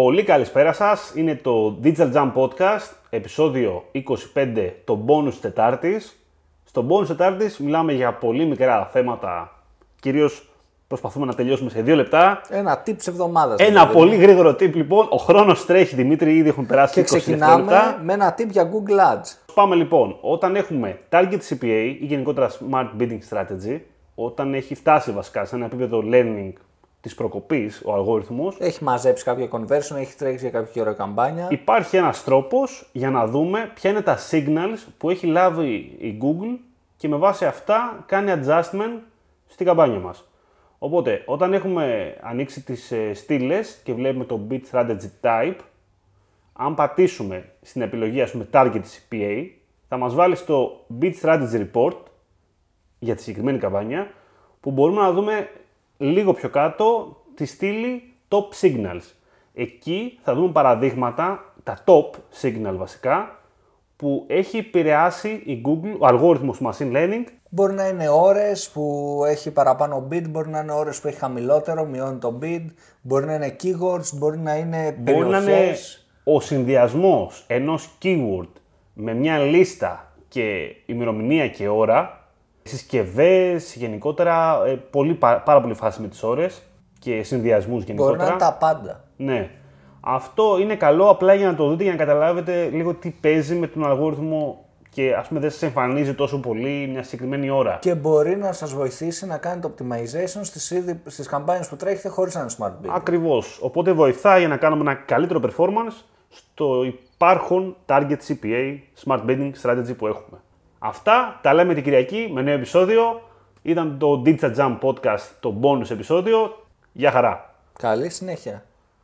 Πολύ καλησπέρα σας. Είναι το Digital Jam Podcast, επεισόδιο 25, το bonus Τετάρτης. Στο bonus Τετάρτης μιλάμε για πολύ μικρά θέματα, κυρίως προσπαθούμε να τελειώσουμε σε δύο λεπτά. Ένα tip εβδομάδας. Ένα πολύ γρήγορο tip λοιπόν. Ο χρόνος τρέχει, Δημήτρη, ήδη έχουν περάσει Και 20 ξεκινάμε λεπτά. με ένα tip για Google Ads. Πάμε λοιπόν, όταν έχουμε target CPA ή γενικότερα smart bidding strategy, όταν έχει φτάσει βασικά σε ένα επίπεδο learning της προκοπής ο αλγόριθμος, Έχει μαζέψει κάποια conversion, έχει τρέξει για κάποιο καιρό καμπάνια. υπάρχει ένας τρόπος για να δούμε ποια είναι τα signals που έχει λάβει η Google και με βάση αυτά κάνει adjustment στην καμπάνια μας. Οπότε, όταν έχουμε ανοίξει τις ε, στήλες και βλέπουμε το bid strategy type, αν πατήσουμε στην επιλογή ας πούμε target CPA, θα μας βάλει στο bid strategy report για τη συγκεκριμένη καμπάνια, που μπορούμε να δούμε λίγο πιο κάτω τη στήλη top signals. Εκεί θα δούμε παραδείγματα, τα top signal βασικά, που έχει επηρεάσει η Google, ο αλγόριθμος του machine learning, Μπορεί να είναι ώρες που έχει παραπάνω bid, μπορεί να είναι ώρες που έχει χαμηλότερο, μειώνει το bid, μπορεί να είναι keywords, μπορεί να είναι μπορεί να είναι περιοχές. ο συνδυασμός ενός keyword με μια λίστα και ημερομηνία και ώρα, συσκευές, γενικότερα, ε, πολύ, πα- πάρα πολύ φάση με τις ώρες και συνδυασμούς Μπορεί γενικότερα. να είναι τα πάντα. Ναι. Αυτό είναι καλό απλά για να το δείτε, για να καταλάβετε λίγο τι παίζει με τον αλγόριθμο και ας πούμε δεν σας εμφανίζει τόσο πολύ μια συγκεκριμένη ώρα. Και μπορεί να σας βοηθήσει να κάνετε optimization στις, ήδη, στις καμπάνιες που τρέχετε χωρίς να είναι smart bid. Ακριβώς. Οπότε βοηθάει για να κάνουμε ένα καλύτερο performance στο υπάρχον target CPA smart bidding strategy που έχουμε. Αυτά τα λέμε την Κυριακή με νέο επεισόδιο. Ήταν το Digital Jam Podcast, το bonus επεισόδιο. Γεια χαρά! Καλή συνέχεια.